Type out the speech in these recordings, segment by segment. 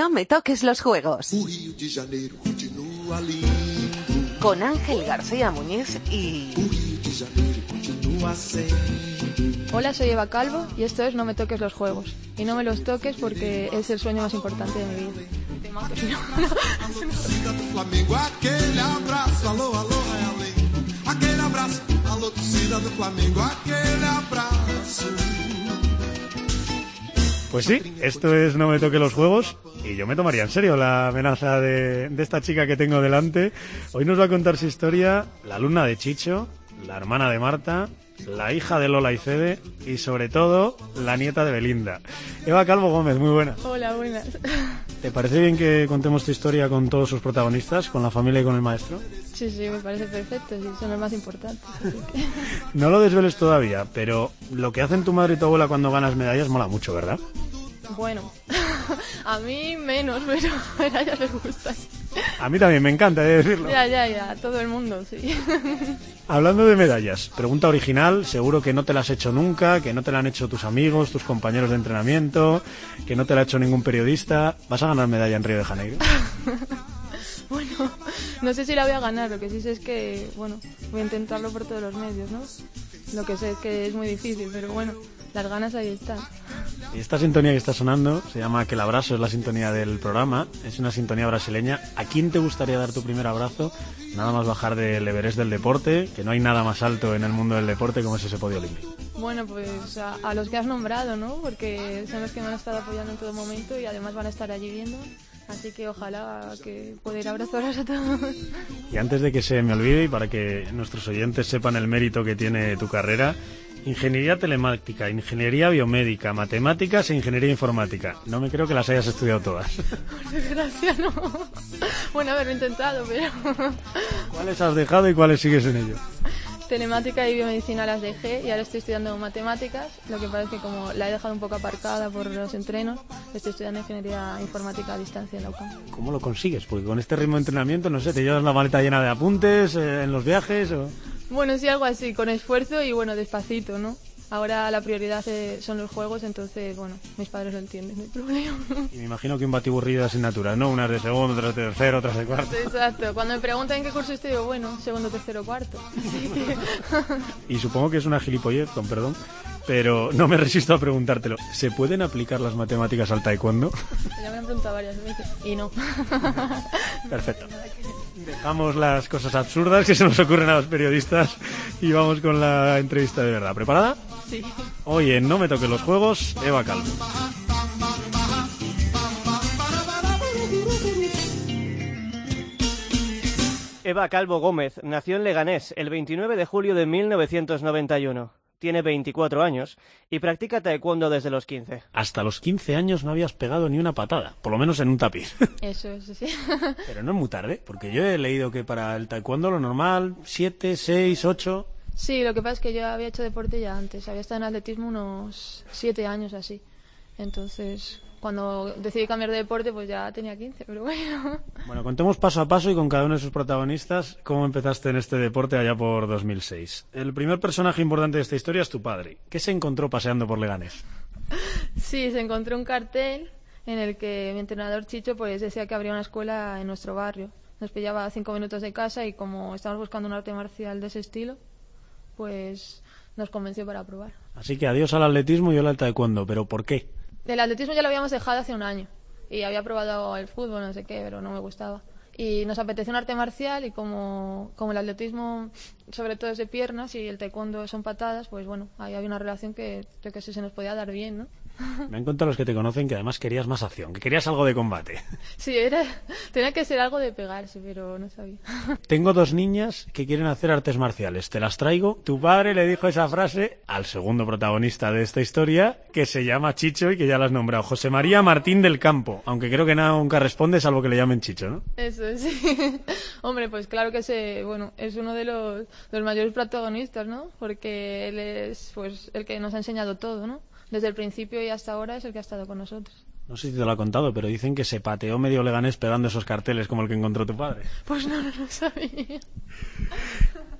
No me toques los juegos. Con Ángel García Muñiz y. Hola, soy Eva Calvo y esto es No me toques los juegos. Y no me los toques porque es el sueño más importante de mi vida. Pues sí, esto es No me toque los juegos y yo me tomaría en serio la amenaza de, esta chica que tengo delante. Hoy nos va a contar su historia la alumna de Chicho, la hermana de Marta, la hija de Lola y Cede y sobre todo la nieta de Belinda. Eva Calvo Gómez, muy buena. Hola, buenas. ¿Te parece bien que contemos tu historia con todos sus protagonistas, con la familia y con el maestro? Sí, sí, me parece perfecto, sí, son los más importantes. que- No lo desveles todavía, pero lo que hacen tu madre y tu abuela cuando ganas medallas mola mucho, ¿verdad? Bueno, a mí menos, pero, pero a ellas les gusta. A mí también me encanta, he de decirlo. Ya, ya, ya, todo el mundo, sí. Hablando de medallas, pregunta original, seguro que no te la has hecho nunca, que no te la han hecho tus amigos, tus compañeros de entrenamiento, que no te la ha hecho ningún periodista. ¿Vas a ganar medalla en Río de Janeiro? Bueno, no sé si la voy a ganar, lo que sí sé es que, bueno, voy a intentarlo por todos los medios, ¿no? Lo que sé es que es muy difícil, pero bueno, las ganas ahí están. Y esta sintonía que está sonando se llama Que el abrazo es la sintonía del programa, es una sintonía brasileña. ¿A quién te gustaría dar tu primer abrazo? Nada más bajar del Everest del deporte, que no hay nada más alto en el mundo del deporte como es ese podio olímpico. Bueno, pues a, a los que has nombrado, ¿no? Porque son los que me han estado apoyando en todo momento y además van a estar allí viendo. Así que ojalá que pueda ir a abrazarlos a todos. Y antes de que se me olvide y para que nuestros oyentes sepan el mérito que tiene tu carrera, ingeniería telemática, ingeniería biomédica, matemáticas e ingeniería informática. No me creo que las hayas estudiado todas. Por desgracia, no. Bueno, haberlo intentado, pero... ¿Cuáles has dejado y cuáles sigues en ello? Telemática y biomedicina las dejé y ahora estoy estudiando matemáticas. Lo que pasa es que como la he dejado un poco aparcada por los entrenos, estoy estudiando ingeniería informática a distancia en la UCAM. ¿Cómo lo consigues? Porque con este ritmo de entrenamiento, no sé, te llevas la maleta llena de apuntes eh, en los viajes o... Bueno, sí, algo así, con esfuerzo y bueno, despacito, ¿no? Ahora la prioridad eh, son los juegos, entonces, bueno, mis padres lo entienden, no hay problema. Y me imagino que un batiburrillo de asignaturas, ¿no? Unas de segundo, otras de tercero, otras de cuarto. Exacto, cuando me preguntan en qué curso estoy, digo, bueno, segundo, tercero, cuarto. Y supongo que es una gilipollez, con perdón, pero no me resisto a preguntártelo. ¿Se pueden aplicar las matemáticas al taekwondo? ya me han preguntado varias veces y no. Perfecto. Dejamos las cosas absurdas que se nos ocurren a los periodistas y vamos con la entrevista de verdad. ¿Preparada? Sí. Hoy en No me toque los juegos, Eva Calvo. Eva Calvo Gómez nació en Leganés el 29 de julio de 1991. Tiene 24 años y practica taekwondo desde los 15. Hasta los 15 años no habías pegado ni una patada, por lo menos en un tapiz. Eso, eso sí. Pero no es muy tarde, porque yo he leído que para el taekwondo lo normal, 7, 6, 8... Sí, lo que pasa es que yo había hecho deporte ya antes. Había estado en atletismo unos siete años así. Entonces, cuando decidí cambiar de deporte, pues ya tenía 15, pero bueno. Bueno, contemos paso a paso y con cada uno de sus protagonistas cómo empezaste en este deporte allá por 2006. El primer personaje importante de esta historia es tu padre. ¿Qué se encontró paseando por Leganés? Sí, se encontró un cartel en el que mi entrenador Chicho pues decía que habría una escuela en nuestro barrio. Nos pillaba a cinco minutos de casa y como estábamos buscando un arte marcial de ese estilo, pues nos convenció para probar. Así que adiós al atletismo y al taekwondo. ¿Pero por qué? El atletismo ya lo habíamos dejado hace un año y había probado el fútbol, no sé qué, pero no me gustaba. Y nos apeteció un arte marcial y como, como el atletismo sobre todo es de piernas y el taekwondo son patadas, pues bueno, ahí había una relación que yo que sé, se nos podía dar bien, ¿no? Me han contado los que te conocen que además querías más acción, que querías algo de combate. Sí, era, tenía que ser algo de pegarse, pero no sabía. Tengo dos niñas que quieren hacer artes marciales. Te las traigo. Tu padre le dijo esa frase al segundo protagonista de esta historia, que se llama Chicho y que ya la has nombrado. José María Martín del Campo. Aunque creo que nunca responde salvo que le llamen Chicho, ¿no? Eso sí. Hombre, pues claro que se, bueno, es uno de los, de los mayores protagonistas, ¿no? Porque él es pues el que nos ha enseñado todo, ¿no? Desde el principio y hasta ahora es el que ha estado con nosotros. No sé si te lo ha contado, pero dicen que se pateó medio Leganés pegando esos carteles como el que encontró tu padre. Pues no, no lo sabía.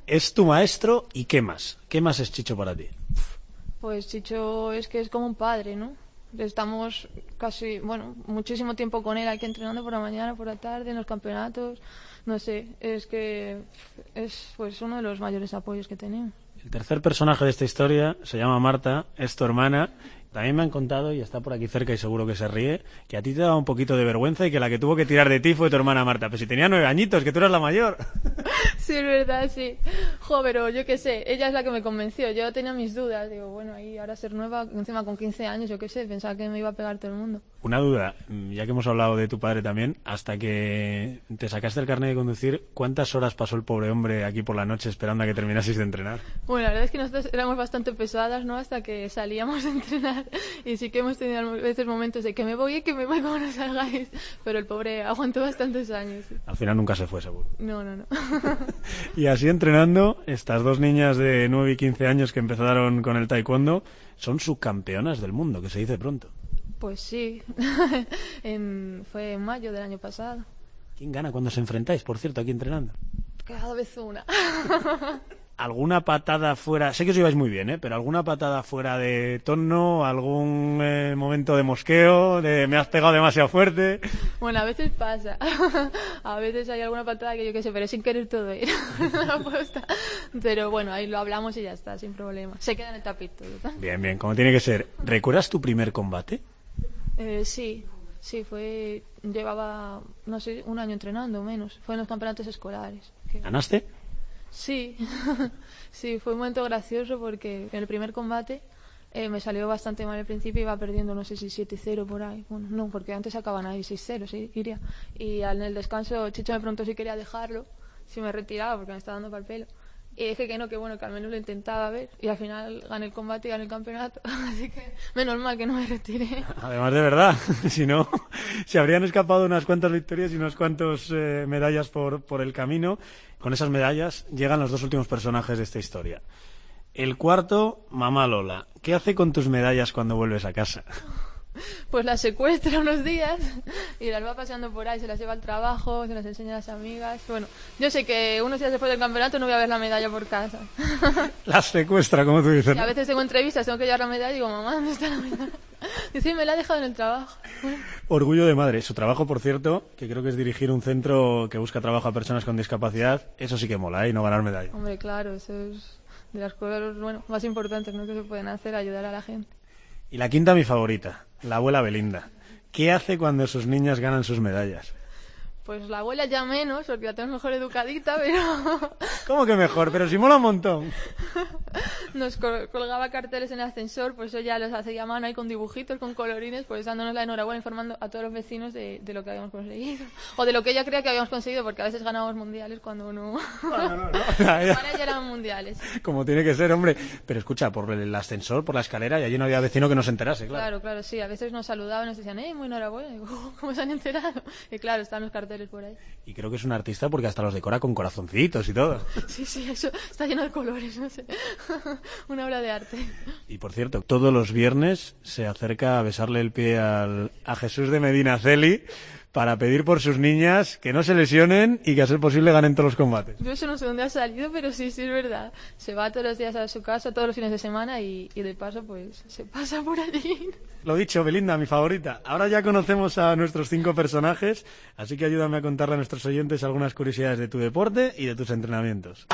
Es tu maestro y ¿qué más? ¿Qué más es Chicho para ti? Pues Chicho es que es como un padre, ¿no? Estamos casi, bueno, muchísimo tiempo con él aquí entrenando por la mañana, por la tarde, en los campeonatos. No sé, es que es pues uno de los mayores apoyos que tenemos. El tercer personaje de esta historia se llama Marta, es tu hermana. También me han contado, y está por aquí cerca y seguro que se ríe, que a ti te daba un poquito de vergüenza y que la que tuvo que tirar de ti fue tu hermana Marta. Pero si tenía nueve añitos, que tú eras la mayor. Sí, es verdad, sí. Jo, pero yo qué sé, ella es la que me convenció. Yo tenía mis dudas. Digo, bueno, ahí ahora ser nueva, encima con 15 años, yo qué sé, pensaba que me iba a pegar todo el mundo. Una duda, mm, ya que hemos hablado de tu padre también, hasta que te sacaste el carnet de conducir, ¿cuántas horas pasó el pobre hombre aquí por la noche esperando a que terminases de entrenar? Bueno, la verdad es que nosotros éramos bastante pesadas, ¿no? Hasta que salíamos a entrenar. Y sí que hemos tenido a veces momentos de que me voy y que me voy como no salgáis. Pero el pobre aguantó bastantes años. sí. Al final nunca se fue, seguro. No, no, no. Y así entrenando, estas dos niñas de 9 y 15 años que empezaron con el taekwondo son subcampeonas del mundo, que se dice pronto. Pues sí. En- fue en mayo del año pasado. ¿Quién gana cuando se enfrentáis, por cierto, aquí entrenando? Cada vez una. ¿Alguna patada fuera? Sé que os lleváis muy bien, ¿eh? Pero alguna patada fuera de tono, algún eh, momento de mosqueo, de me has pegado demasiado fuerte. Bueno, a veces pasa. A veces hay alguna patada que yo qué sé, pero sin querer todo ir. Pero bueno, ahí lo hablamos y ya está, sin problema. Se queda en el tapito. ¿verdad? Bien, bien, como tiene que ser. ¿Recuerdas tu primer combate? Eh, sí, sí, fue. Llevaba, no sé, un año entrenando menos. Fue en los campeonatos escolares. que- ¿Ganaste? Sí, sí, fue un momento gracioso porque en el primer combate eh, me salió bastante mal al principio, iba perdiendo no sé si 7-0 por ahí. Bueno, no, porque antes acaban ahí 6-0, sí, iría. Y en el descanso Chicho me preguntó si quería dejarlo, si me retiraba porque me estaba dando para el pelo. Y dije que no, que bueno, que al menos lo intentaba ver. Y al final gané el combate y gané el campeonato. Así que menos mal que no me retiré. Además de verdad, si no, se habrían escapado unas cuantas victorias y unas cuantas eh, medallas por, por el camino. Con esas medallas llegan los dos últimos personajes de esta historia. El cuarto, Mamá Lola. ¿Qué hace con tus medallas cuando vuelves a casa? Pues las secuestra unos días y las va paseando por ahí, se las lleva al trabajo, se las enseña a las amigas. Bueno, yo sé que unos días después del campeonato no voy a ver la medalla por casa. Las secuestra, como tú dices. Y a veces tengo entrevistas, tengo que llevar la medalla y digo, mamá, ¿dónde está la medalla? Dice, me la ha dejado en el trabajo. Orgullo de madre. Su trabajo, por cierto, que creo que es dirigir un centro que busca trabajo a personas con discapacidad. Eso sí que mola, ¿eh? Y no ganar medalla. hombre, claro, eso es de las cosas bueno, más importantes ¿no? que se pueden hacer, ayudar a la gente. Y la quinta, mi favorita, la abuela Belinda. ¿Qué hace cuando sus niñas ganan sus medallas? Pues la abuela ya menos, porque la tenemos mejor educadita, pero ¿Cómo que mejor? Pero si mola un montón. nos col- colgaba carteles en el ascensor, pues eso ya los hacía a mano ahí con dibujitos, con colorines, pues dándonos la enhorabuena, informando a todos los vecinos de, de lo que habíamos conseguido. O de lo que ella creía que habíamos conseguido, porque a veces ganábamos mundiales cuando no... Para ella eran mundiales. Como tiene que ser, hombre. Pero escucha, por el ascensor, por la escalera, y allí no había vecino que no se enterase, claro. Claro, claro, sí. A veces nos saludaban y nos decían, eh, muy enhorabuena. Y "Oh, ¿cómo se han enterado? Y claro, están los carteles por ahí. Y creo que es un artista porque hasta los decora con corazoncitos y todo. Sí, sí, eso está lleno de colores, no sé. Una obra de arte. Y por cierto, todos los viernes se acerca a besarle el pie al- a Jesús de Medina Celi para pedir por sus niñas que no se lesionen y que a ser posible ganen todos los combates. Yo eso no sé dónde ha salido, pero sí, sí es verdad. Se va todos los días a su casa, todos los fines de semana y, y de paso, pues, se pasa por allí. Lo dicho, Belinda, mi favorita. Ahora ya conocemos a nuestros cinco personajes, así que ayúdame a contarle a nuestros oyentes algunas curiosidades de tu deporte y de tus entrenamientos.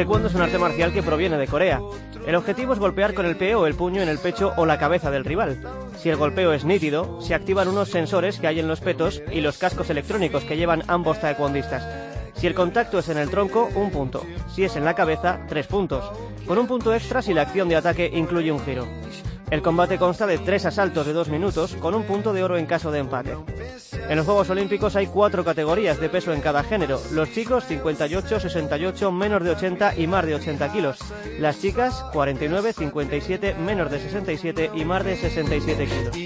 Taekwondo es un arte marcial que proviene de Corea. El objetivo es golpear con el pie o el puño en el pecho o la cabeza del rival. Si el golpeo es nítido, se activan unos sensores que hay en los petos y los cascos electrónicos que llevan ambos taekwondistas. Si el contacto es en el tronco, un punto. Si es en la cabeza, tres puntos. Con un punto extra si la acción de ataque incluye un giro. El combate consta de tres asaltos de dos minutos, con un punto de oro en caso de empate. En los Juegos Olímpicos hay cuatro categorías de peso en cada género. Los chicos 58, 68, menos de 80 y más de 80 kilos. Las chicas 49, 57, menos de 67 y más de 67 kilos.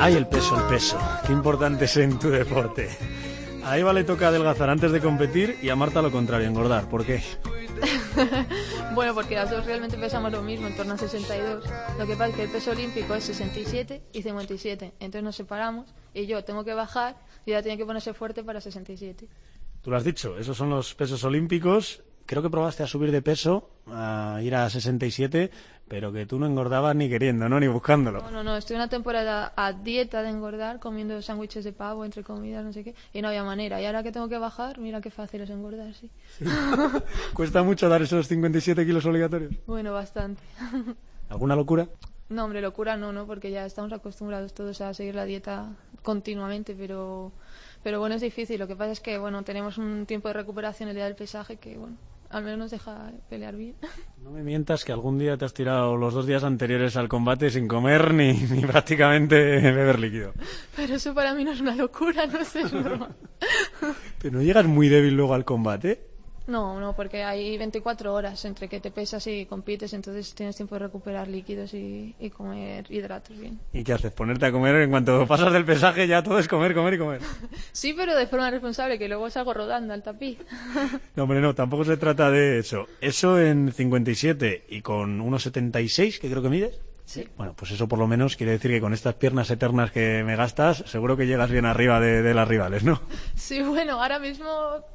Ay, el peso, el peso. Qué importante es en tu deporte. A Eva le toca adelgazar antes de competir y a Marta lo contrario, engordar. ¿Por qué? Bueno, porque las dos realmente pesamos lo mismo, en torno a 62. Lo que pasa es que el peso olímpico es 67 y 57. Entonces nos separamos y yo tengo que bajar y ella tiene que ponerse fuerte para 67. Tú lo has dicho, esos son los pesos olímpicos. Creo que probaste a subir de peso, a ir a 67, pero que tú no engordabas ni queriendo, ¿no? Ni buscándolo. No, no, no, estoy una temporada a dieta de engordar, comiendo sándwiches de pavo entre comidas, no sé qué, y no había manera. Y ahora que tengo que bajar, mira qué fácil es engordar, sí. ¿Cuesta mucho dar esos 57 kilos obligatorios? Bueno, bastante. ¿Alguna locura? No, hombre, locura no, ¿no? Porque ya estamos acostumbrados todos a seguir la dieta continuamente, pero, pero bueno, es difícil. Lo que pasa es que, bueno, tenemos un tiempo de recuperación el día del pesaje que, bueno, al menos nos deja pelear bien. No me mientas que algún día te has tirado los dos días anteriores al combate sin comer ni, ni prácticamente beber líquido. Pero eso para mí no es una locura, no sé. ¿Pero no llegas muy débil luego al combate? No, no, porque hay 24 horas entre que te pesas y compites, entonces tienes tiempo de recuperar líquidos y, y comer hidratos bien. ¿Y qué haces? ¿Ponerte a comer? En cuanto pasas del pesaje ya todo es comer, comer y comer. Sí, pero de forma responsable, que luego salgo rodando al tapiz. No, hombre, no, tampoco se trata de eso. Eso en 57 y con 1,76 que creo que mides. Sí. Bueno, pues eso por lo menos quiere decir que con estas piernas eternas que me gastas, seguro que llegas bien arriba de, de las rivales, ¿no? Sí, bueno, ahora mismo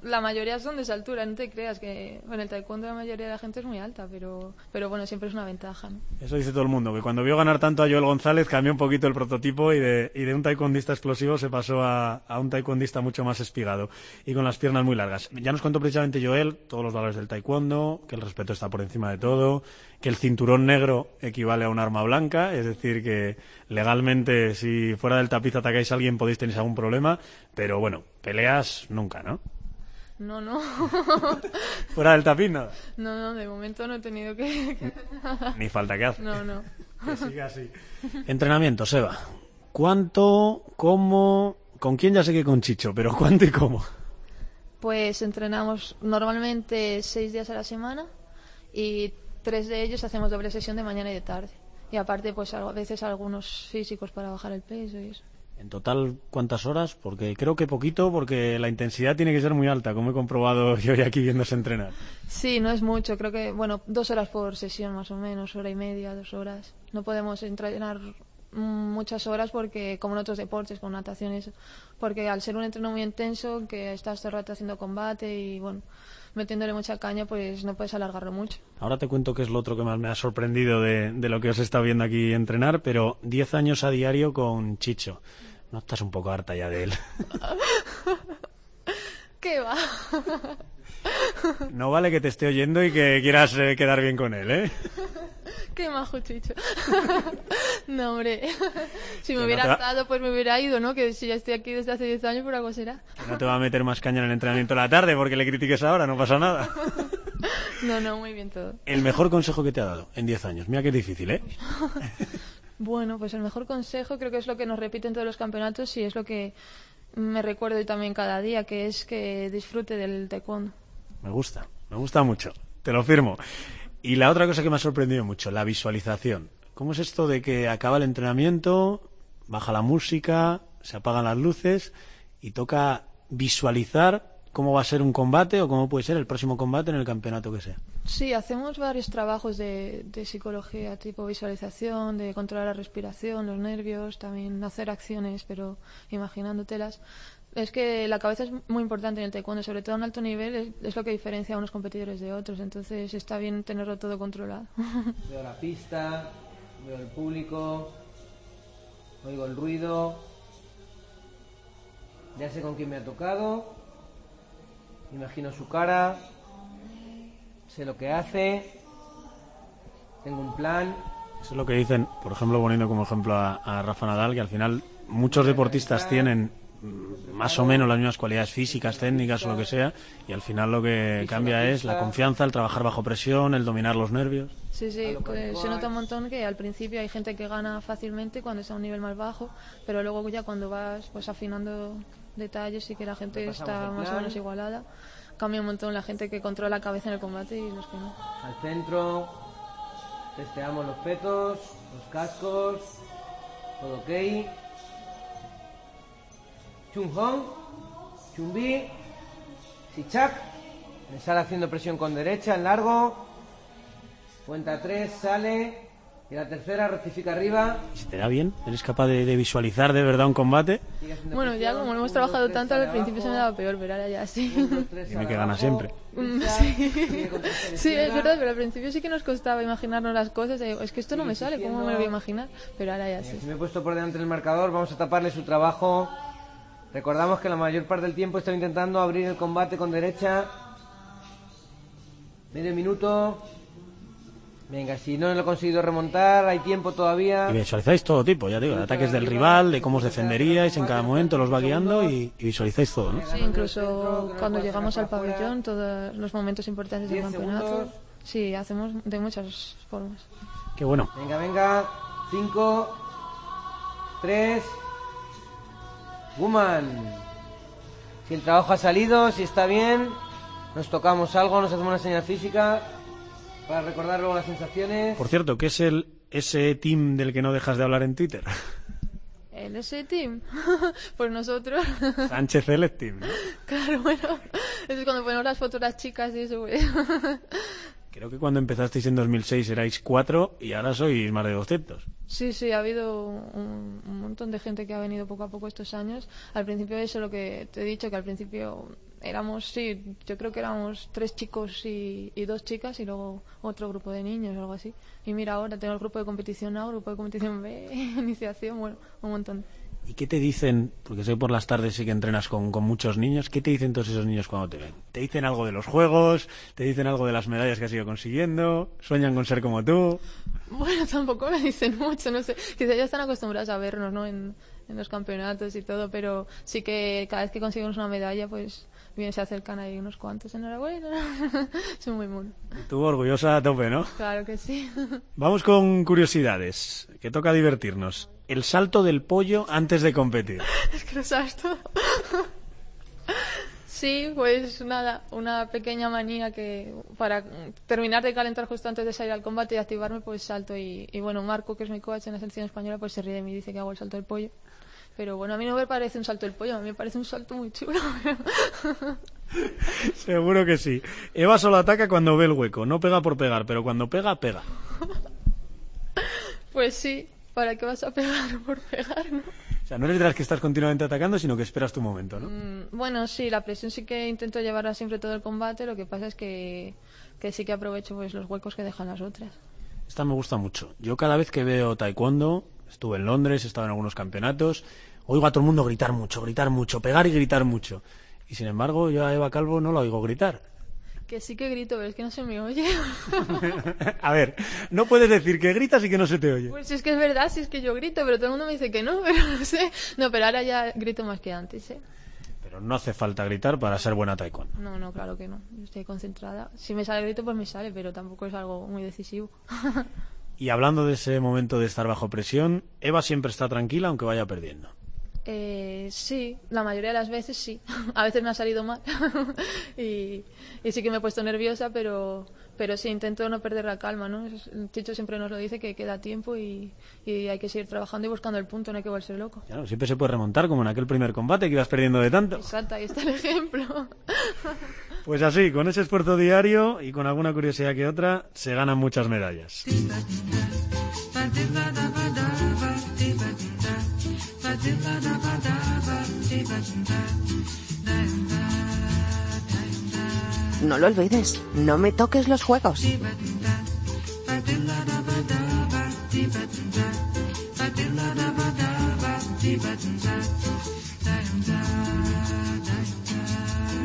la mayoría son de esa altura, no te creas que en el taekwondo la mayoría de la gente es muy alta, pero, pero bueno, siempre es una ventaja, ¿no? Eso dice todo el mundo, que cuando vio ganar tanto a Joel González cambió un poquito el prototipo y de, y de un taekwondista explosivo se pasó a, a un taekwondista mucho más espigado y con las piernas muy largas. Ya nos contó precisamente Joel todos los valores del taekwondo, que el respeto está por encima de todo, que el cinturón negro equivale a un arma blanca, es decir, que legalmente si fuera del tapiz atacáis a alguien podéis tener algún problema, pero bueno, peleas nunca, ¿no? No, no, Fuera del tapiz nada. no, no, de momento no he tenido que... hacer. Ni falta que hace. No, no. Que siga así. Entrenamiento, Seba. ¿Cuánto, cómo, con quién ya sé que con Chicho, pero cuánto y cómo? Pues entrenamos normalmente seis días a la semana y tres de ellos hacemos doble sesión de mañana y de tarde. Y aparte, pues a veces algunos físicos para bajar el peso y eso. En total, ¿cuántas horas? Porque creo que poquito, porque la intensidad tiene que ser muy alta, como he comprobado yo hoy aquí viéndose entrenar. Sí, no es mucho, creo que, bueno, dos horas por sesión más o menos, hora y media, dos horas. No podemos entrenar muchas horas porque, como en otros deportes, con natación eso, porque al ser un entreno muy intenso, que estás todo el rato haciendo combate y, bueno, metiéndole mucha caña, pues no puedes alargarlo mucho. Ahora te cuento qué es lo otro que más me ha sorprendido de, de lo que os estado viendo aquí entrenar, pero 10 años a diario con Chicho. ¿No estás un poco harta ya de él? ¿Qué va? No vale que te esté oyendo y que quieras eh, quedar bien con él, ¿eh? Qué majo, Chicho. no, hombre. si me no hubiera te va- estado, pues me hubiera ido, ¿no? Que si ya estoy aquí desde hace 10 años, por algo será. No te va a meter más caña en el entrenamiento a la tarde porque le critiques ahora, no pasa nada. No, no, muy bien todo. El mejor consejo que te ha dado en 10 años. Mira que es difícil, ¿eh? Bueno, pues el mejor consejo creo que es lo que nos repiten todos los campeonatos y es lo que me recuerdo yo también cada día, que es que disfrute del taekwondo. Me gusta, me gusta mucho, te lo firmo. Y la otra cosa que me ha sorprendido mucho, la visualización. ¿Cómo es esto de que acaba el entrenamiento, baja la música, se apagan las luces y toca visualizar cómo va a ser un combate o cómo puede ser el próximo combate en el campeonato que sea? Sí, hacemos varios trabajos de, de psicología, tipo visualización, de controlar la respiración, los nervios, también hacer acciones, pero imaginándotelas. Es que la cabeza es muy importante en el taekwondo, sobre todo en alto nivel, es, es lo que diferencia a unos competidores de otros, entonces está bien tenerlo todo controlado. Veo la pista, veo el público, oigo el ruido, ya sé con quién me ha tocado, imagino su cara, sé lo que hace, tengo un plan. Eso es lo que dicen, por ejemplo, poniendo como ejemplo a, a Rafa Nadal, que al final muchos deportistas tienen más o menos las mismas cualidades físicas, técnicas o lo que sea, y al final lo que cambia es la confianza, el trabajar bajo presión, el dominar los nervios. Sí, sí, pues se nota un montón que al principio hay gente que gana fácilmente cuando está a un nivel más bajo, pero luego ya cuando vas pues afinando detalles y que la gente está más o menos igualada, cambia un montón la gente que controla la cabeza en el combate y los que no. Al centro, testeamos los petos, los cascos, todo ok. Chung Hong, Chumbi, Sichak, me sale haciendo presión con derecha en largo, Cuenta tres, sale. Y la tercera rectifica arriba. Si te da bien, eres capaz de, de visualizar de verdad un combate. Bueno, ya como lo hemos trabajado tres, tanto, al principio se me daba peor, pero ahora ya sí. Dime que gana siempre. Mm, sí. es verdad, pero al principio sí que nos costaba imaginarnos las cosas. de, Es que esto no me sale, ¿cómo me lo voy a imaginar? Pero ahora ya sí. Si me he puesto por delante del marcador, vamos a taparle su trabajo. Recordamos que la mayor parte del tiempo estoy intentando abrir el combate con derecha. Medio minuto. Venga, si no lo he conseguido remontar, hay tiempo todavía. Y visualizáis todo tipo, ya digo, de ataques del rival, de cómo os defenderíais en cada momento, los va guiando y, y visualizáis todo, ¿no? Sí, incluso cuando llegamos al pabellón, todos los momentos importantes del campeonato. Sí, hacemos de muchas formas. Qué bueno. Venga, venga. 5, 3. Woman. Si el trabajo ha salido, si está bien, nos tocamos algo, nos hacemos una señal física para recordar luego las sensaciones. Por cierto, ¿qué es el ese team del que no dejas de hablar en Twitter? ¿El S-Team? pues nosotros. Sánchez Elect Team, ¿no? claro, bueno. Eso es cuando ponemos las fotos las chicas y eso, pues. Creo que cuando empezasteis en 2006 erais cuatro y ahora sois más de 200. Sí, sí, ha habido un, montón de gente que ha venido poco a poco estos años. Al principio eso lo que te he dicho, que al principio éramos, sí, yo creo que éramos tres chicos y, y dos chicas y luego otro grupo de niños o algo así. Y mira, ahora tengo el grupo de competición A, grupo de competición B, iniciación, bueno, un montón. ¿Y qué te dicen? Porque sé que por las tardes sí que entrenas con, con muchos niños. ¿Qué te dicen todos esos niños cuando te ven? ¿Te dicen algo de los juegos? ¿Te dicen algo de las medallas que has ido consiguiendo? ¿Sueñan con ser como tú? Bueno, tampoco me dicen mucho, no sé. Quizá ya están acostumbrados a vernos, ¿no? En, en los campeonatos y todo, pero sí que cada vez que conseguimos una medalla, pues bien se acercan ahí unos cuantos. Enhorabuena. Son muy monos. Y tú orgullosa a tope, ¿no? Claro que sí. Vamos con curiosidades, que toca divertirnos. El salto del pollo antes de competir. es que lo sabes todo. Sí, pues nada, una pequeña manía que para terminar de calentar justo antes de salir al combate y activarme, pues salto y, y bueno, Marco, que es mi coach en la selección española, pues se ríe de mí y dice que hago el salto del pollo. Pero bueno, a mí no me parece un salto del pollo, a mí me parece un salto muy chulo. Seguro que sí. Eva solo ataca cuando ve el hueco. No pega por pegar, pero cuando pega, pega. pues sí, ¿para qué vas a pegar por pegar, no? O sea, no eres de las que estás continuamente atacando, sino que esperas tu momento, ¿no? Mm, Bueno, sí, la presión sí que intento llevarla siempre todo el combate, lo que pasa es que, que sí que aprovecho pues los huecos que dejan las otras. Esta me gusta mucho. Yo cada vez que veo taekwondo, estuve en Londres, he estado en algunos campeonatos, oigo a todo el mundo gritar mucho, gritar mucho, pegar y gritar mucho. Y sin embargo, yo a Eva Calvo no la oigo gritar. Que sí que grito, pero es que no se me oye. a ver, no puedes decir que gritas y que no se te oye. Pues es que es verdad, si es que yo grito, pero todo el mundo me dice que no, pero no sé. No, pero ahora ya grito más que antes, ¿eh? Pero no hace falta gritar para ser buena taekwondo. No, no, claro que no. Yo Estoy concentrada. Si me sale el grito, pues me sale, pero tampoco es algo muy decisivo. Y hablando de ese momento de estar bajo presión, Eva siempre está tranquila aunque vaya perdiendo. Eh, sí, la mayoría de las veces sí. A veces me ha salido mal y, y sí que me he puesto nerviosa, pero, pero sí intento no perder la calma, ¿no? Chicho siempre nos lo dice que queda tiempo y, y hay que seguir trabajando y buscando el punto, no hay que volverse loco. Claro, siempre se puede remontar como en aquel primer combate que ibas perdiendo de tanto. Exacto, ahí está el ejemplo. Pues así, con ese esfuerzo diario y con alguna curiosidad que otra, se ganan muchas medallas. No lo olvides, no me toques los juegos.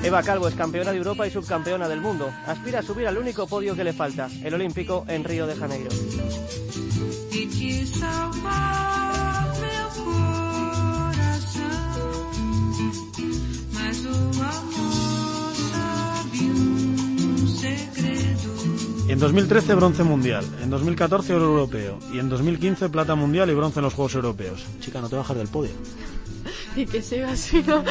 Eva Calvo es campeona de Europa y subcampeona del mundo. Aspira a subir al único podio que le falta, el olímpico en Río de Janeiro. En 2013 bronce mundial, en 2014 oro europeo y en 2015 plata mundial y bronce en los Juegos Europeos. Chica, no te bajas del podio. y que siga así, ¿no?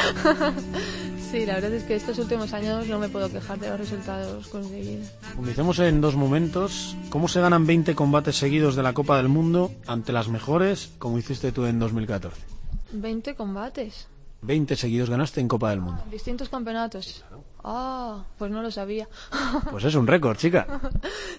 sí, la verdad es que estos últimos años no me puedo quejar de los resultados conseguidos. Fundicemos en dos momentos cómo se ganan 20 combates seguidos de la Copa del Mundo ante las mejores, como hiciste tú en 2014. 20 combates. 20 seguidos ganaste en Copa del Mundo. Distintos campeonatos. Ah, pues no lo sabía. Pues es un récord, chica.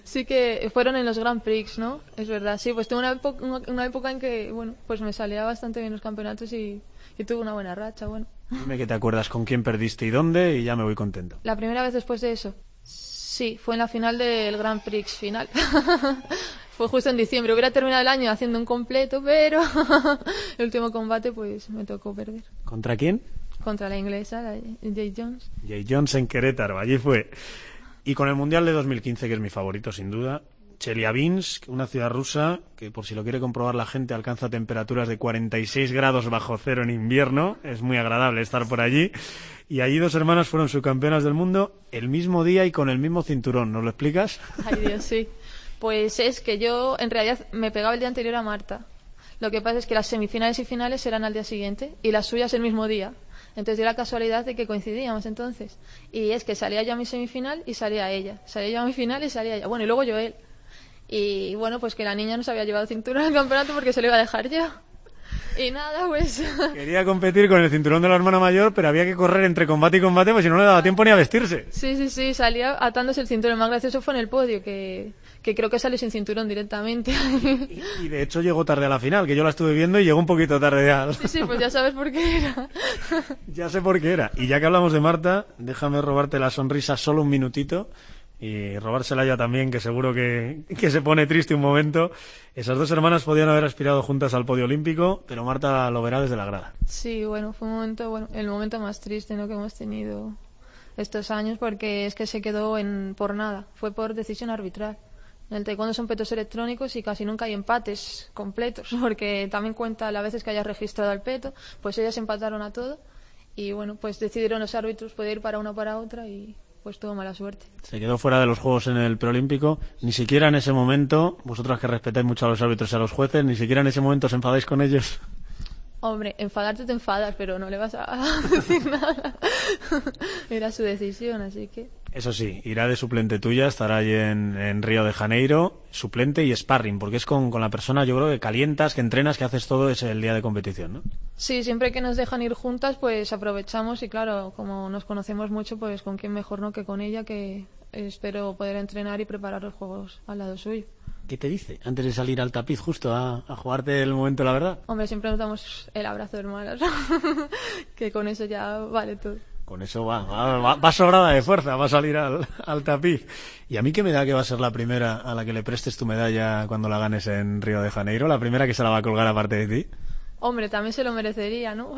sí que fueron en los Grand Prix, ¿no? Es verdad. Sí, pues tuve una, época- una- una época en que, bueno, pues me salía bastante bien los campeonatos y, y tuve una buena racha, bueno. Dime que te acuerdas con quién perdiste y dónde y ya me voy contento. La primera vez después de eso. Sí, fue en la final del Grand Prix final. fue justo en diciembre. Hubiera terminado el año haciendo un completo, pero el último combate pues me tocó perder. ¿Contra quién? Contra la inglesa, la Jay Jones. Jay Jones en Querétaro, allí fue. Y con el Mundial de 2015, que es mi favorito sin duda, Chelyabinsk, una ciudad rusa que por si lo quiere comprobar la gente alcanza temperaturas de 46 grados bajo cero en invierno, es muy agradable estar por allí. Y allí dos hermanas fueron subcampeonas del mundo el mismo día y con el mismo cinturón, ¿nos lo explicas? Ay, Dios, sí. Pues es que yo en realidad me pegaba el día anterior a Marta. Lo que pasa es que las semifinales y finales eran al día siguiente y las suyas el mismo día. Entonces dio la casualidad de que coincidíamos entonces. Y es que salía yo a mi semifinal y salía ella. Salía yo a mi final y salía ella. Bueno, y luego yo él. Y bueno, pues que la niña no se había llevado cinturón al campeonato porque se lo iba a dejar yo. Y nada, pues Quería competir con el cinturón de la hermana mayor, pero había que correr entre combate y combate, pues si no le daba tiempo ni a vestirse. sí, sí, sí, salía atándose el cinturón. Más gracioso fue en el podio, que, que creo que salió sin cinturón directamente. Y de hecho llegó tarde a la final, que yo la estuve viendo y llegó un poquito tarde ya. sí, sí, pues ya sabes por qué era. Ya sé por qué era. Y ya que hablamos de Marta, déjame robarte la sonrisa solo un minutito y robársela ya también, que seguro que, que se pone triste un momento. Esas dos hermanas podían haber aspirado juntas al podio olímpico, pero Marta lo verá desde la grada. Sí, bueno, fue un momento, bueno, el momento más triste ¿no? que hemos tenido estos años porque es que se quedó en por nada, fue por decisión arbitral. En el taekwondo son petos electrónicos y casi nunca hay empates completos, porque también cuenta las veces que hayas registrado el peto, pues ellas empataron a todo y bueno, pues decidieron los árbitros poder ir para una para otra y pues tuvo mala suerte. Se quedó fuera de los Juegos en el preolímpico. Ni siquiera en ese momento, vosotras que respetáis mucho a los árbitros y a los jueces, ni siquiera en ese momento os enfadáis con ellos. Hombre, enfadarte te enfadas, pero no le vas a decir nada. Era su decisión, así que... Eso sí, irá de suplente tuya, estará allí en, en Río de Janeiro, suplente y sparring, porque es con, con la persona, yo creo que calientas, que entrenas, que haces todo ese el día de competición, ¿no? Sí, siempre que nos dejan ir juntas, pues aprovechamos y claro, como nos conocemos mucho, pues con quién mejor no que con ella, que espero poder entrenar y preparar los juegos al lado suyo. ¿Qué te dice antes de salir al tapiz justo a, a jugarte el momento la verdad? Hombre, siempre nos damos el abrazo de hermanas, que con eso ya vale todo. Con eso va, va, va- va sobrada de fuerza, va a salir al, al tapiz. ¿Y a mí qué me da que va a ser la primera a la que le prestes tu medalla cuando la ganes en Río de Janeiro? La primera que se la va a colgar aparte de ti. Hombre, también se lo merecería, ¿no?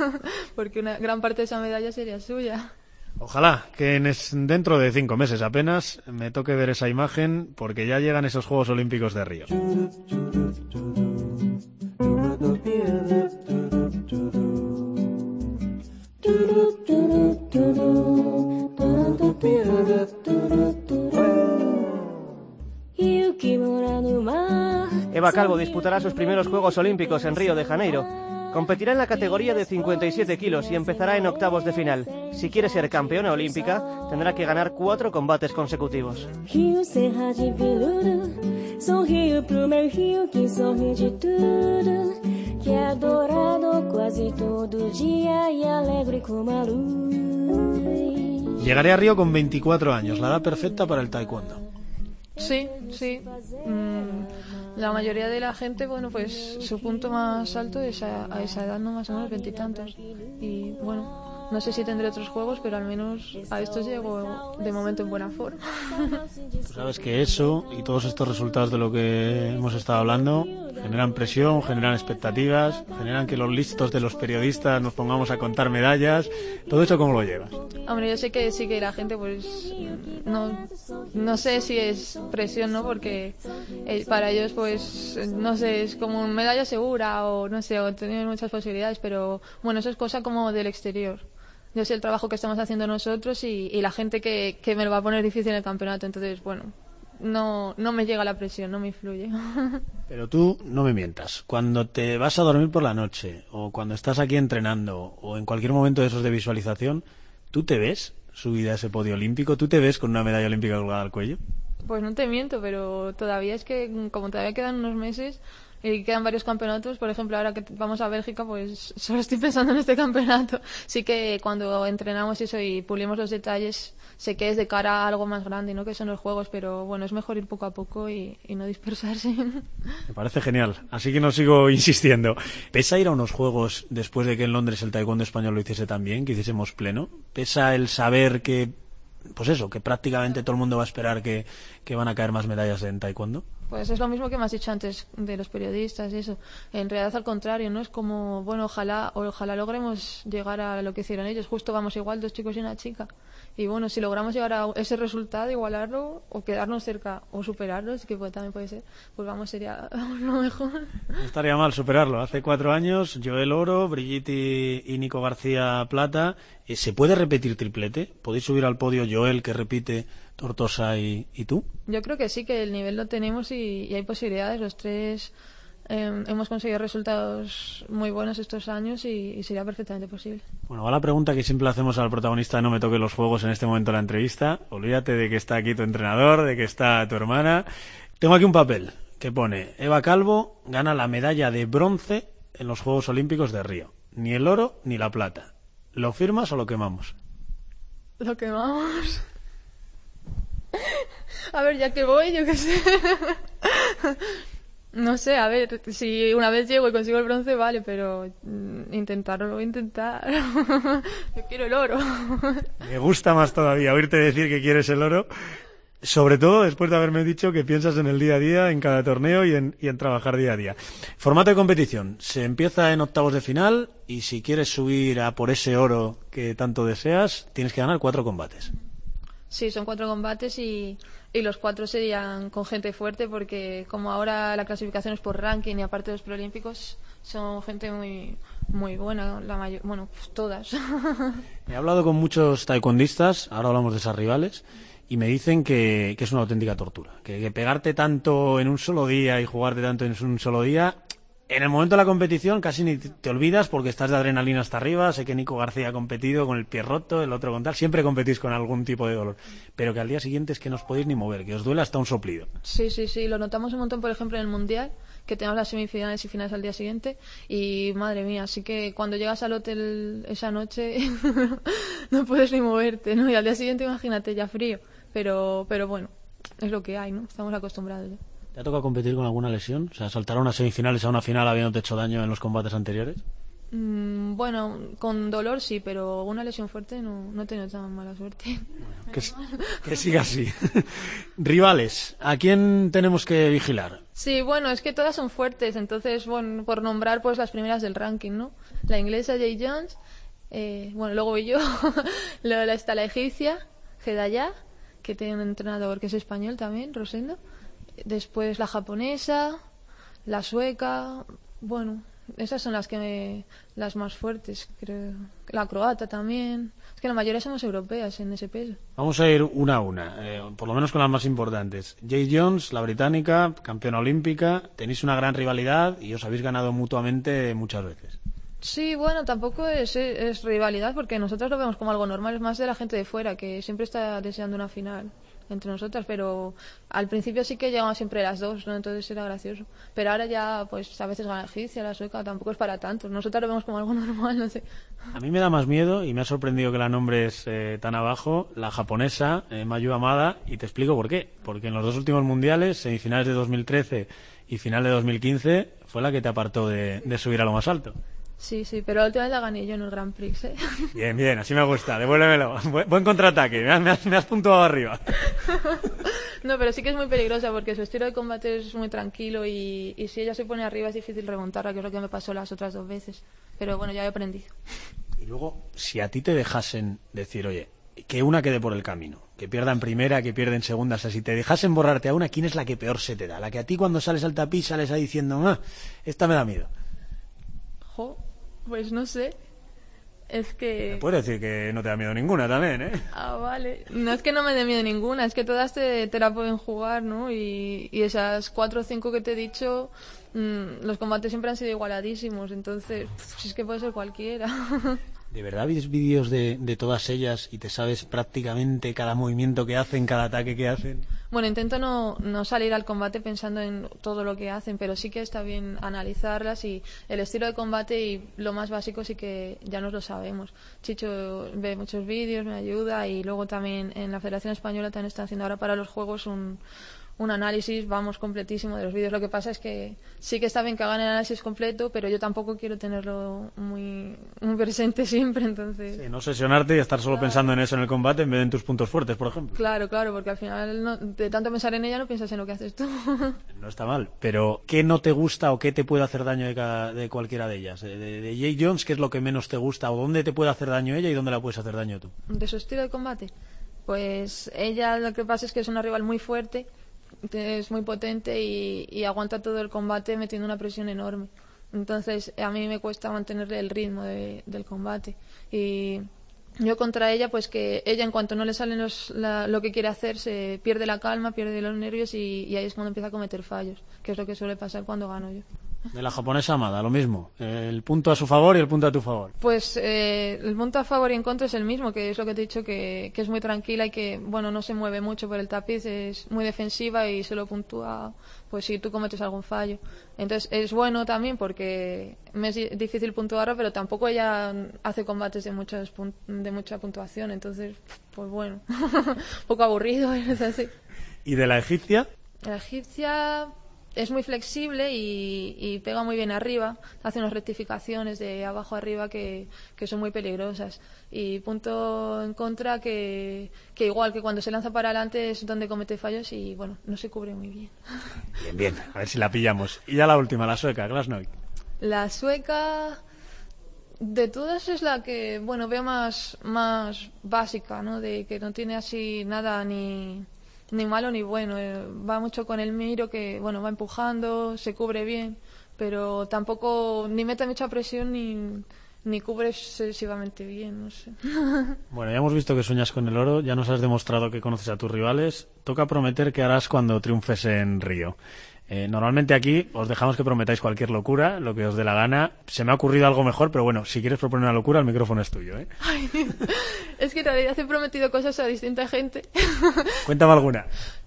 Porque una gran parte de esa medalla sería suya. Ojalá que en dentro de cinco meses apenas me toque ver esa imagen porque ya llegan esos Juegos Olímpicos de Río. Eva Calvo disputará sus primeros Juegos Olímpicos en Río de Janeiro. Competirá en la categoría de 57 kilos y empezará en octavos de final. Si quiere ser campeona olímpica, tendrá que ganar cuatro combates consecutivos. E. Llegaré a Río con 24 años, la edad perfecta para el taekwondo. Sí, sí. Mm, la mayoría de la gente, bueno, pues su punto más alto es a, esa edad, no más o menos veintitantos. Y bueno, no sé si tendré otros juegos, pero al menos a estos llego de momento en buena forma. Tú sabes que eso y todos estos resultados de lo que hemos estado hablando generan presión, generan expectativas, generan que los listos de los periodistas nos pongamos a contar medallas. ¿Todo eso cómo lo llevas? Hombre, yo sé que sí que la gente, pues, no, no sé si es presión, ¿no? Porque eh, para ellos, pues, no sé, es como una medalla segura o no sé, o tienen muchas posibilidades, pero bueno, eso es cosa como del exterior. Yo sé el trabajo que estamos haciendo nosotros y, y la gente que, que me lo va a poner difícil en el campeonato, entonces, bueno, no, no me llega la presión, no me influye. Pero tú no me mientas. Cuando te vas a dormir por la noche, o cuando estás aquí entrenando, o en cualquier momento de esos de visualización, ¿tú te ves subida a ese podio olímpico? ¿Tú te ves con una medalla olímpica colgada al cuello? Pues no te miento, pero todavía es que, como todavía quedan unos meses, Y quedan varios campeonatos, por ejemplo, ahora que vamos a Bélgica, pues solo estoy pensando en este campeonato. Sí que cuando entrenamos eso y pulimos los detalles, sé que es de cara a algo más grande, ¿no? Que son los juegos, pero bueno, es mejor ir poco a poco y, y no dispersarse. Me parece genial, así que no sigo insistiendo. ¿Pesa ir a unos juegos después de que en Londres el taekwondo español lo hiciese tan bien, que hiciésemos pleno? ¿Pesa el saber que, pues eso, que prácticamente todo el mundo va a esperar que, que van a caer más medallas en taekwondo? Pues es lo mismo que me has dicho antes de los periodistas y eso. En realidad al contrario, ¿no? Es como, bueno, ojalá, ojalá logremos llegar a lo que hicieron ellos. Justo vamos igual, dos chicos y una chica. Y bueno, si logramos llegar a ese resultado, igualarlo o quedarnos cerca o superarlo, que también puede ser, pues vamos, sería lo mejor. No estaría mal superarlo. Hace cuatro años, Joel Oro, Brigitte y Nico García Plata. Eh, ¿Se puede repetir triplete? ¿Podéis subir al podio Joel, que repite, Tortosa y, y tú? Yo creo que sí, que el nivel lo tenemos y, y hay posibilidades. Los tres eh, hemos conseguido resultados muy buenos estos años y, y sería perfectamente posible. Bueno, va la pregunta que siempre hacemos al protagonista No me toque los juegos en este momento de la entrevista. Olvídate de que está aquí tu entrenador, de que está tu hermana. Tengo aquí un papel que pone Eva Calvo gana la medalla de bronce en los Juegos Olímpicos de Río. Ni el oro ni la plata. ¿Lo firmas o lo quemamos? Lo que vamos. A ver, ya que voy, yo qué sé. No sé, a ver, si una vez llego y consigo el bronce, vale, pero intentarlo, lo voy a intentar. Yo quiero el oro. Me gusta más todavía oírte decir que quieres el oro, sobre todo después de haberme dicho que piensas en el día a día, en cada torneo y en, y en trabajar día a día. Formato de competición. Se empieza en octavos de final y si quieres subir a por ese oro que tanto deseas, tienes que ganar cuatro combates. Sí, son cuatro combates y, y los cuatro serían con gente fuerte porque como ahora la clasificación es por ranking y aparte de los preolímpicos son gente muy muy buena, la mayor, bueno, pues todas. He hablado con muchos taekwondistas, ahora hablamos de esas rivales, y me dicen que, que es una auténtica tortura. Que, que pegarte tanto en un solo día y jugarte tanto en un solo día, en el momento de la competición casi ni te olvidas porque estás de adrenalina hasta arriba. Sé que Nico García ha competido con el pie roto, el otro con tal. Siempre competís con algún tipo de dolor. Pero que al día siguiente es que no os podéis ni mover, que os duele hasta un soplido. Sí, sí, sí, lo notamos un montón, por ejemplo, en el Mundial, que tenemos las semifinales y finales al día siguiente, y madre mía, así que cuando llegas al hotel esa noche no puedes ni moverte, ¿no? Y al día siguiente imagínate ya frío, pero, pero bueno, es lo que hay, ¿no? Estamos acostumbrados. ya. ¿Te ha tocado competir con alguna lesión? O sea, saltar a unas semifinales a una final habiéndote hecho daño en los combates anteriores. Mm, bueno, con dolor sí, pero una lesión fuerte no, no he tenido tan mala suerte. Que, siga así. Rivales, ¿a quién tenemos que vigilar? Sí, bueno, es que todas son fuertes, entonces, bueno, por nombrar pues las primeras del ranking, ¿no? La inglesa Jay Jones, eh, bueno, luego yo, luego está la egipcia, Gedaya, que tiene un entrenador que es español también, Rosendo, después la japonesa, la sueca, bueno, esas son las que me- las más fuertes, creo. La croata también. Es que la mayoría somos europeas en ese peso. Vamos a ir una a una, eh, por lo menos con las más importantes. Jay Jones, la británica, campeona olímpica, tenéis una gran rivalidad y os habéis ganado mutuamente muchas veces. Sí, bueno, tampoco es, es rivalidad porque nosotros lo vemos como algo normal, es más de la gente de fuera que siempre está deseando una final entre nosotras, pero al principio sí que llegaban siempre las dos, ¿no? Entonces era gracioso. Pero ahora ya, pues a veces gana egipcia, la sueca, tampoco es para tanto. Nosotros lo vemos como algo normal, no sé. A mí me da más miedo y me ha sorprendido que la nombres eh, tan abajo, la japonesa, eh, Mayu Amada, y te explico por qué. Porque en los dos últimos mundiales, semifinales de 2013 y final de 2015, fue la que te apartó de subir a lo más alto. Sí, sí, pero la última vez la gané yo en el Grand Prix, ¿eh? Bien, bien, así me gusta, devuélvemelo. Buen, buen contraataque, me has, me has- me has puntuado arriba. No, pero sí que es muy peligrosa porque su estilo de combate es muy tranquilo y, y si ella se pone arriba es difícil remontarla, que es lo que me pasó las otras dos veces. Pero bueno, ya he aprendido. Y luego, si a ti te dejasen decir, oye, que una quede por el camino, que pierda en primera, que pierda en segunda, o sea, si te dejasen borrarte a una, ¿quién es la que peor se te da? La que a ti cuando sales al tapiz sales ahí diciendo, ah, esta me da miedo. Jo, pues no sé. Es que... Puedes decir que no te da miedo ninguna también, ¿eh? Ah, vale. No es que no me dé miedo ninguna, es que todas te, te la pueden jugar, ¿no? Y, y esas cuatro o cinco que te he dicho, mm, los combates siempre han sido igualadísimos, entonces, pf, es que puede ser cualquiera. ¿De verdad ves vídeos de, todas ellas y te sabes prácticamente cada movimiento que hacen, cada ataque que hacen? Bueno, intento no, no salir al combate pensando en todo lo que hacen, pero sí que está bien analizarlas y el estilo de combate y lo más básico sí que ya nos lo sabemos. Chicho ve muchos vídeos, me ayuda y luego también en la Federación Española también están haciendo ahora para los juegos un, un análisis, vamos, completísimo de los vídeos. Lo que pasa es que sí que está bien que hagan el análisis completo, pero yo tampoco quiero tenerlo muy, muy presente siempre, entonces... Sí, no sesionarte y estar solo pensando en eso en el combate en vez de en tus puntos fuertes, por ejemplo. Claro, claro, porque al final no- de tanto pensar en ella no piensas en lo que haces tú. No está mal, pero ¿qué no te gusta o qué te puede hacer daño de, cada- de cualquiera de ellas? De, de, de Jay Jones, ¿qué es lo que menos te gusta o dónde te puede hacer daño ella y dónde la puedes hacer daño tú? de su estilo de combate. Pues ella lo que pasa es que es una rival muy fuerte, es muy potente y, aguanta todo el combate metiendo una presión enorme. Entonces a mí me cuesta mantenerle el ritmo de- del combate. Y yo contra ella, pues que ella en cuanto no le salen los- la- lo que quiere hacer, se pierde la calma, pierde los nervios y ahí es cuando empieza a cometer fallos, que es lo que suele pasar cuando gano yo. De la japonesa Amada, lo mismo. El punto a su favor y el punto a tu favor. Pues eh, el punto a favor y en contra es el mismo, que es lo que te he dicho, que, que es muy tranquila y que, bueno, no se mueve mucho por el tapiz, es muy defensiva y solo puntúa, pues si tú cometes algún fallo. Entonces es bueno también porque me es di- difícil puntuarla, pero tampoco ella hace combates de, muchos de mucha puntuación, entonces, pues bueno, un poco aburrido, es así. ¿Y de la egipcia? La egipcia es muy flexible y, y pega muy bien arriba, hace unas rectificaciones de abajo arriba que, que son muy peligrosas. Y punto en contra que, que igual que cuando se lanza para adelante es donde comete fallos y bueno, no se cubre muy bien. Bien, bien. A ver si la pillamos. Y ya la última, la sueca, Glasnoy. La sueca de todas es la que, bueno, veo más, más básica, ¿no? De que no tiene así nada ni, ni malo ni bueno. eh, va mucho con el miro que, bueno, va empujando, se cubre bien, pero tampoco ni mete mucha presión ni, ni cubre excesivamente bien, no sé. Bueno, ya hemos visto que sueñas con el oro, ya nos has demostrado que conoces a tus rivales. Toca prometer que harás cuando triunfes en Río. Eh, normalmente aquí os dejamos que prometáis cualquier locura, lo que os dé la gana. Se me ha ocurrido algo mejor, pero bueno, si quieres proponer una locura, el micrófono es tuyo. ¿eh? es que en realidad he prometido cosas a distinta gente. Cuéntame alguna.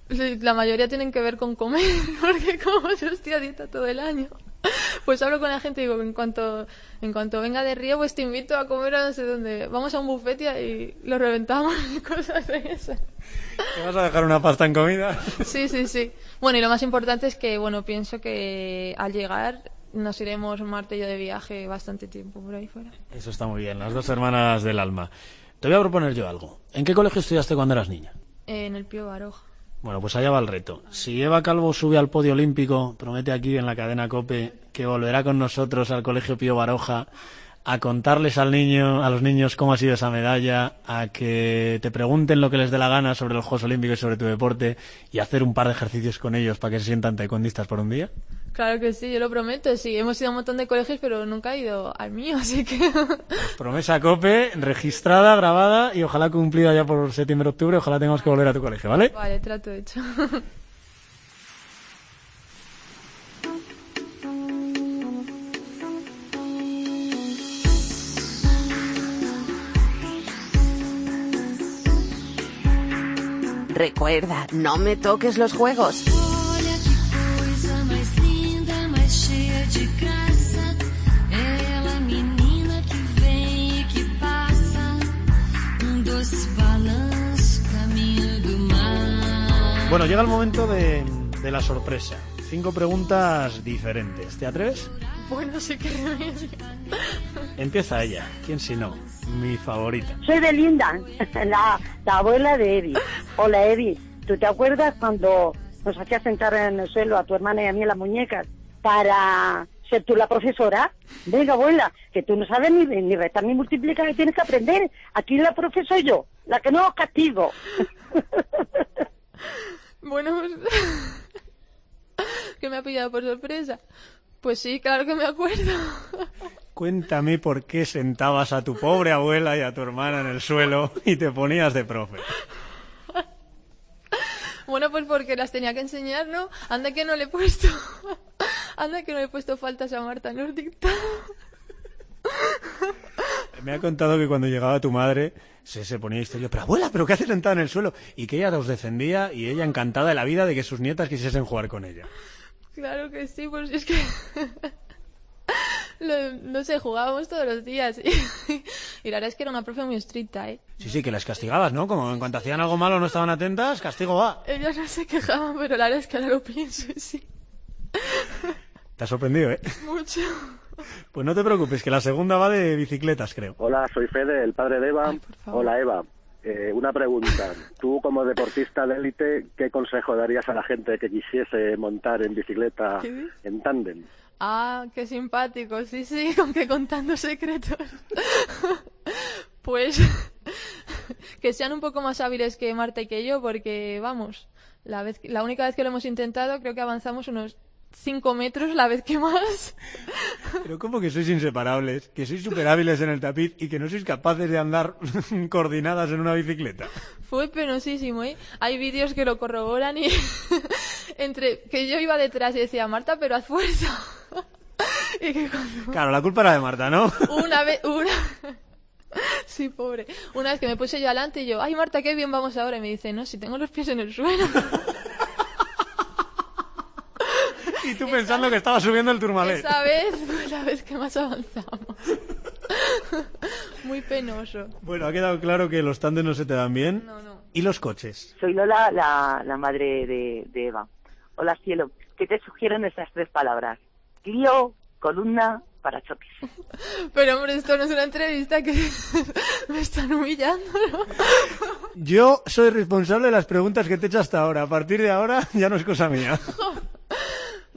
La mayoría tienen que ver con comer, porque como yo estoy a dieta todo el año, pues hablo con la gente y digo, en cuanto, en cuanto venga de Río, pues te invito a comer a no sé dónde. Vamos a un buffet y lo reventamos y cosas de esas. ¿Te vas a dejar una pasta en comida? Sí, sí, sí. Bueno, y lo más importante es que, bueno, pienso que al llegar nos iremos y yo de viaje bastante tiempo por ahí fuera. Eso está muy bien, las dos hermanas del alma. Te voy a proponer yo algo. ¿En qué colegio estudiaste cuando eras niña? En el Pío Baroja. Bueno, pues allá va el reto. Si Eva Calvo sube al podio olímpico, promete aquí en la cadena COPE que volverá con nosotros al Colegio Pío Baroja a contarles al niño, a los niños cómo ha sido esa medalla, a que te pregunten lo que les dé la gana sobre los Juegos Olímpicos y sobre tu deporte y hacer un par de ejercicios con ellos para que se sientan taekwondistas por un día. Claro que sí, yo lo prometo. Sí, hemos ido a un montón de colegios, pero nunca he ido al mío, así que... Promesa COPE, registrada, grabada y ojalá cumplida ya por septiembre-octubre, ojalá tengamos que volver a tu colegio, ¿vale? vale, trato hecho. Recuerda, no me toques los juegos. Bueno, llega el momento de, de la sorpresa. Cinco preguntas diferentes. ¿Te atreves? bueno, sí que remedio. Empieza ella. ¿Quién si no? Mi favorita. Soy Belinda, la, la abuela de Eddie. Hola Eddie, ¿tú te acuerdas cuando nos hacías sentar en el suelo a tu hermana y a mí en las muñecas para ser tú la profesora? Venga abuela, que tú no sabes ni, ni restar ni multiplicar y tienes que aprender. Aquí la profe soy yo, la que no os castigo. Bueno, pues... que me ha pillado por sorpresa. Pues sí, claro que me acuerdo. Cuéntame por qué sentabas a tu pobre abuela y a tu hermana en el suelo y te ponías de profe. Bueno, pues porque las tenía que enseñar, ¿no? Anda que no le he puesto... Anda que no le he puesto faltas a Marta en los dictados. Me ha contado que cuando llegaba tu madre se, se ponía histeria, pero abuela, ¿pero qué hace sentada en el suelo? Y que ella os defendía y ella encantada de la vida de que sus nietas quisiesen jugar con ella. Claro que sí, pues es que... Lo- no sé, jugábamos todos los días. Y, la verdad es que era una profe muy estricta, ¿eh? Sí, sí, que las castigabas, ¿no? Como en cuanto hacían algo malo no estaban atentas, castigo va. Ellos no se quejaban, pero la verdad es que ahora lo pienso y sí. Te ha sorprendido, ¿eh? Mucho. Pues no te preocupes, que la segunda va de bicicletas, creo. Hola, soy Fede, el padre de Eva. Ay. Hola, Eva. Eh, una pregunta. Tú, como deportista de élite, ¿qué consejo darías a la gente que quisiese montar en bicicleta en tándem? Ah, qué simpático, sí, sí, con que contando secretos. pues que sean un poco más hábiles que Marta y que yo, porque vamos, la vez, la única vez que lo hemos intentado creo que avanzamos unos 5 metros la vez que más. Pero ¿cómo que sois inseparables? Que sois súper hábiles en el tapiz y que no sois capaces de andar coordinadas en una bicicleta. Fue penosísimo, ¿eh? Hay vídeos que lo corroboran y entre que yo iba detrás y decía, Marta, pero haz fuerza. y que cuando Claro, la culpa era de Marta, ¿no? Una vez, una. Sí, pobre. Una vez que me puse yo adelante y yo, ay Marta, qué bien vamos ahora. Y me dice, no, si tengo los pies en el suelo. Y tú pensando que estaba subiendo el turmalet. Esa vez fue la vez que más avanzamos. Muy penoso. Bueno, ha quedado claro que los tandes no se te dan bien. No, no. ¿Y los coches? Soy Lola, la, la madre de, de Eva. Hola, cielo. ¿Qué te sugieren esas tres palabras? Clio, columna, parachoques. Pero hombre, esto no es una entrevista que me están humillando, ¿no? Yo soy responsable de las preguntas que te he hecho hasta ahora. A partir de ahora ya no es cosa mía.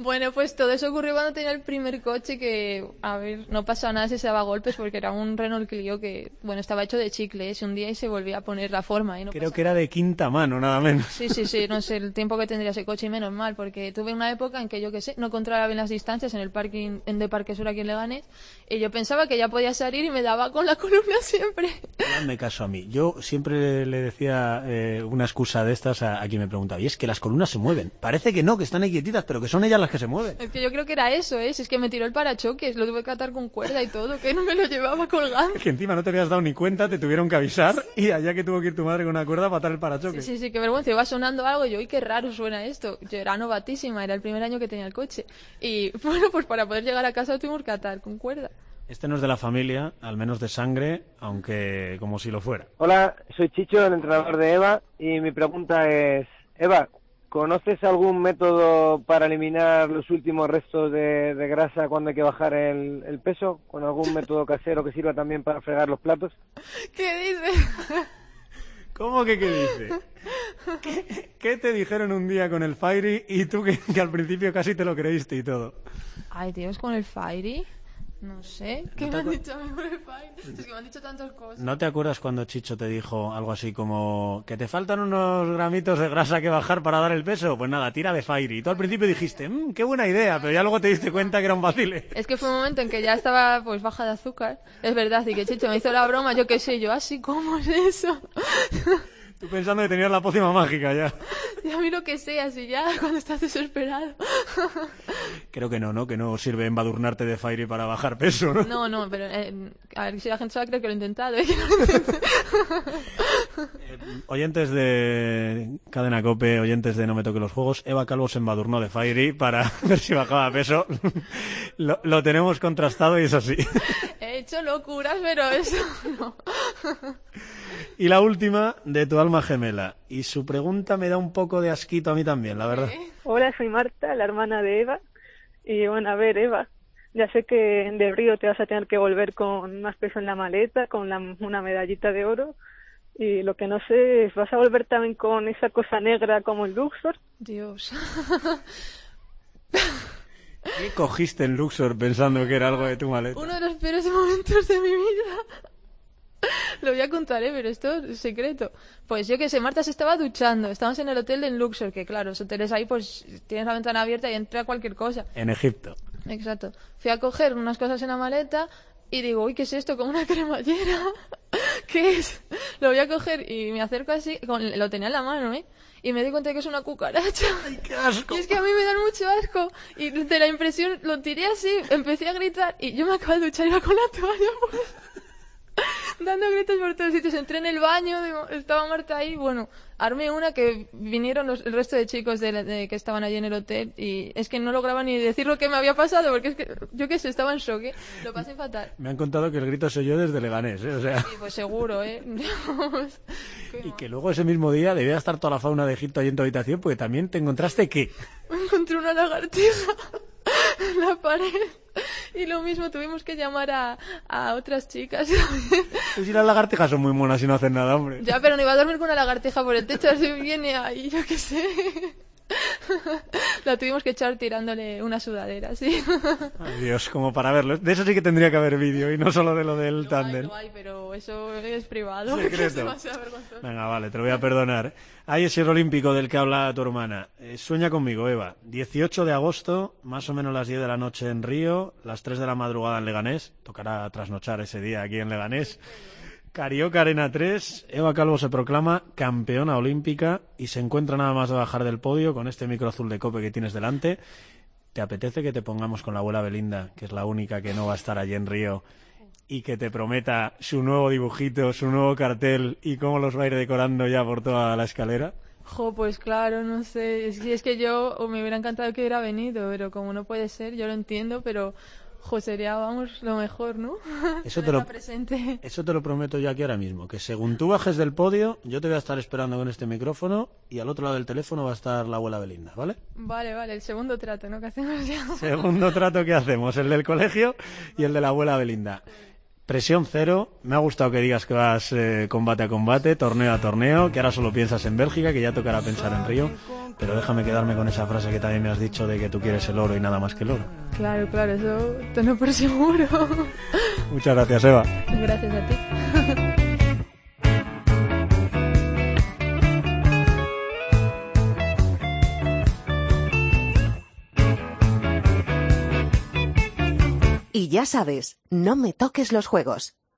Bueno, pues todo eso ocurrió cuando tenía el primer coche que, a ver, no pasaba nada si se daba golpes porque era un Renault Clio que, bueno, estaba hecho de chicle, ese un día y se volvía a poner la forma y no Creo que era de quinta mano, nada menos. Sí, sí, sí, no sé el tiempo que tendría ese coche y menos mal, porque tuve una época en que yo qué sé, no controlaba bien las distancias en el parking en de Parque Sur aquí en Leganés y yo pensaba que ya podía salir y me daba con la columna siempre. Hazme caso a mí. Yo siempre le decía eh, una excusa de estas a, a quien me preguntaba, y es que las columnas se mueven. Parece que no, que están ahí quietitas, pero que son ellas las que se mueven. Es que yo creo que era eso, ¿eh? Si es que me tiró el parachoques, lo tuve que atar con cuerda y todo, que no me lo llevaba colgando. Que encima no te habías dado ni cuenta, te tuvieron que avisar y allá que tuvo que ir tu madre con una cuerda para atar el parachoques. Sí, sí, sí, qué vergüenza. Iba sonando algo y yo, uy, qué raro suena esto. Yo era novatísima, era el primer año que tenía el coche. Y bueno, pues para poder llegar a casa lo tuvimos que atar con cuerda. Este no es de la familia, al menos de sangre, aunque como si lo fuera. Hola, soy Chicho, el entrenador de Eva, y mi pregunta es, Eva, ¿conoces algún método para eliminar los últimos restos de, de grasa cuando hay que bajar el, el peso? ¿Con algún método casero que sirva también para fregar los platos? ¿Qué dices? ¿Cómo que qué dice? ¿Qué, qué te dijeron un día con el Fairy y tú que, que al principio casi te lo creíste y todo? Ay, tío, es con el Fairy. No sé. ¿Qué ¿No me han dicho? Es que me han dicho tantas cosas. ¿No te acuerdas cuando Chicho te dijo algo así como que te faltan unos gramitos de grasa que bajar para dar el peso? Pues nada, tira de Fairy. Y tú al principio dijiste, "Mm, qué buena idea, pero ya luego te diste cuenta que era un vacile. Es que fue un momento en que ya estaba pues baja de azúcar. Es verdad, y que Chicho me hizo la broma, yo qué sé, yo así, ¿cómo es eso? Tú pensando que tenías la pócima mágica ya. Y a mí lo que sea, así ya, cuando estás desesperado. Creo que no, ¿no? Que no sirve embadurnarte de Fairy para bajar peso, ¿no? No, no, pero eh, a ver si la gente a creer que lo he intentado. ¿eh? Intentado. Oyentes de Cadena Cope, oyentes de No me toque los juegos, Eva Calvo se embadurnó de Fairy para ver si bajaba peso. lo, lo tenemos contrastado y es así. He hecho locuras, pero eso no. Y la última, de tu alma gemela. Y su pregunta me da un poco de asquito a mí también, la verdad. Hola, soy Marta, la hermana de Eva. Y bueno, a ver, Eva, ya sé que de Río te vas a tener que volver con más peso en la maleta, con la- una medallita de oro. Y lo que no sé es, ¿vas a volver también con esa cosa negra como el Luxor? Dios. ¿Qué cogiste en Luxor pensando que era algo de tu maleta? Uno de los peores momentos de mi vida. Lo voy a contar, ¿eh? pero esto es secreto. Pues yo que sé, Marta se estaba duchando. Estamos en el hotel de Luxor, que claro, los hoteles ahí pues tienes la ventana abierta y entra cualquier cosa. En Egipto. Exacto. Fui a coger unas cosas en la maleta y digo, uy, ¿qué es esto? Como una cremallera. ¿Qué es? Lo voy a coger y me acerco así, con- lo tenía en la mano, ¿eh? Y me di cuenta que es una cucaracha. ¡Ay, qué asco! Y es que a mí me dan mucho asco. Y de la impresión lo tiré así, empecé a gritar y yo me acabo de duchar y iba con la toalla. pues. dando gritos por todos sitios. Entré en el baño, digo, estaba Marta ahí, bueno, armé una que vinieron los- el resto de chicos de, de- que estaban allí en el hotel y es que no lograba ni decir lo que me había pasado porque es que, yo qué sé, estaba en shock, ¿eh? lo pasé fatal. Me han contado que el grito soy yo desde Leganés, ¿eh? O sea, Y pues seguro, ¿eh? y que luego ese mismo día debía estar toda la fauna de Egipto ahí en tu habitación, porque también te encontraste que... me encontré una lagartija en la pared y lo mismo tuvimos que llamar a, a otras chicas. Pues si las lagartijas son muy monas y no hacen nada, hombre. ya, pero no iba a dormir con una lagartija por el techo, así viene ahí, yo qué sé. La tuvimos que echar tirándole una sudadera, sí. Ay, Dios, como para verlo. De eso sí que tendría que haber vídeo y no solo de lo del tándem. Pero eso es privado. Es. Venga, vale, te lo voy a perdonar. Hay ese olímpico del que habla tu hermana. Eh, sueña conmigo, Eva. 18 de agosto, más o menos las 10 de la noche en Río, las 3 de la madrugada en Leganés. Tocará trasnochar ese día aquí en Leganés. Carioca Arena 3, Eva Calvo se proclama campeona olímpica y se encuentra nada más de bajar del podio con este micro azul de cope que tienes delante. ¿Te apetece que te pongamos con la abuela Belinda, que es la única que no va a estar allí en Río, y que te prometa su nuevo dibujito, su nuevo cartel y cómo los va a ir decorando ya por toda la escalera? Jo, pues claro, no sé. Que, es que yo me hubiera encantado que hubiera venido, pero como no puede ser, yo lo entiendo, pero sería, vamos, lo mejor, ¿no? Eso te, lo, presente. eso te lo prometo yo aquí ahora mismo, que según tú bajes del podio, yo te voy a estar esperando con este micrófono y al otro lado del teléfono va a estar la abuela Belinda, ¿vale? Vale, vale, el segundo trato, ¿no? Que hacemos ya. Segundo trato que hacemos, el del colegio y el de la abuela Belinda. Presión cero, me ha gustado que digas que vas eh, combate a combate, torneo a torneo, que ahora solo piensas en Bélgica, que ya tocará pensar en Río, pero déjame quedarme con esa frase que también me has dicho de que tú quieres el oro y nada más que el oro. Claro, claro, eso tenlo por seguro. Muchas gracias, Eva. Gracias a ti. ya sabes, no me toques los juegos.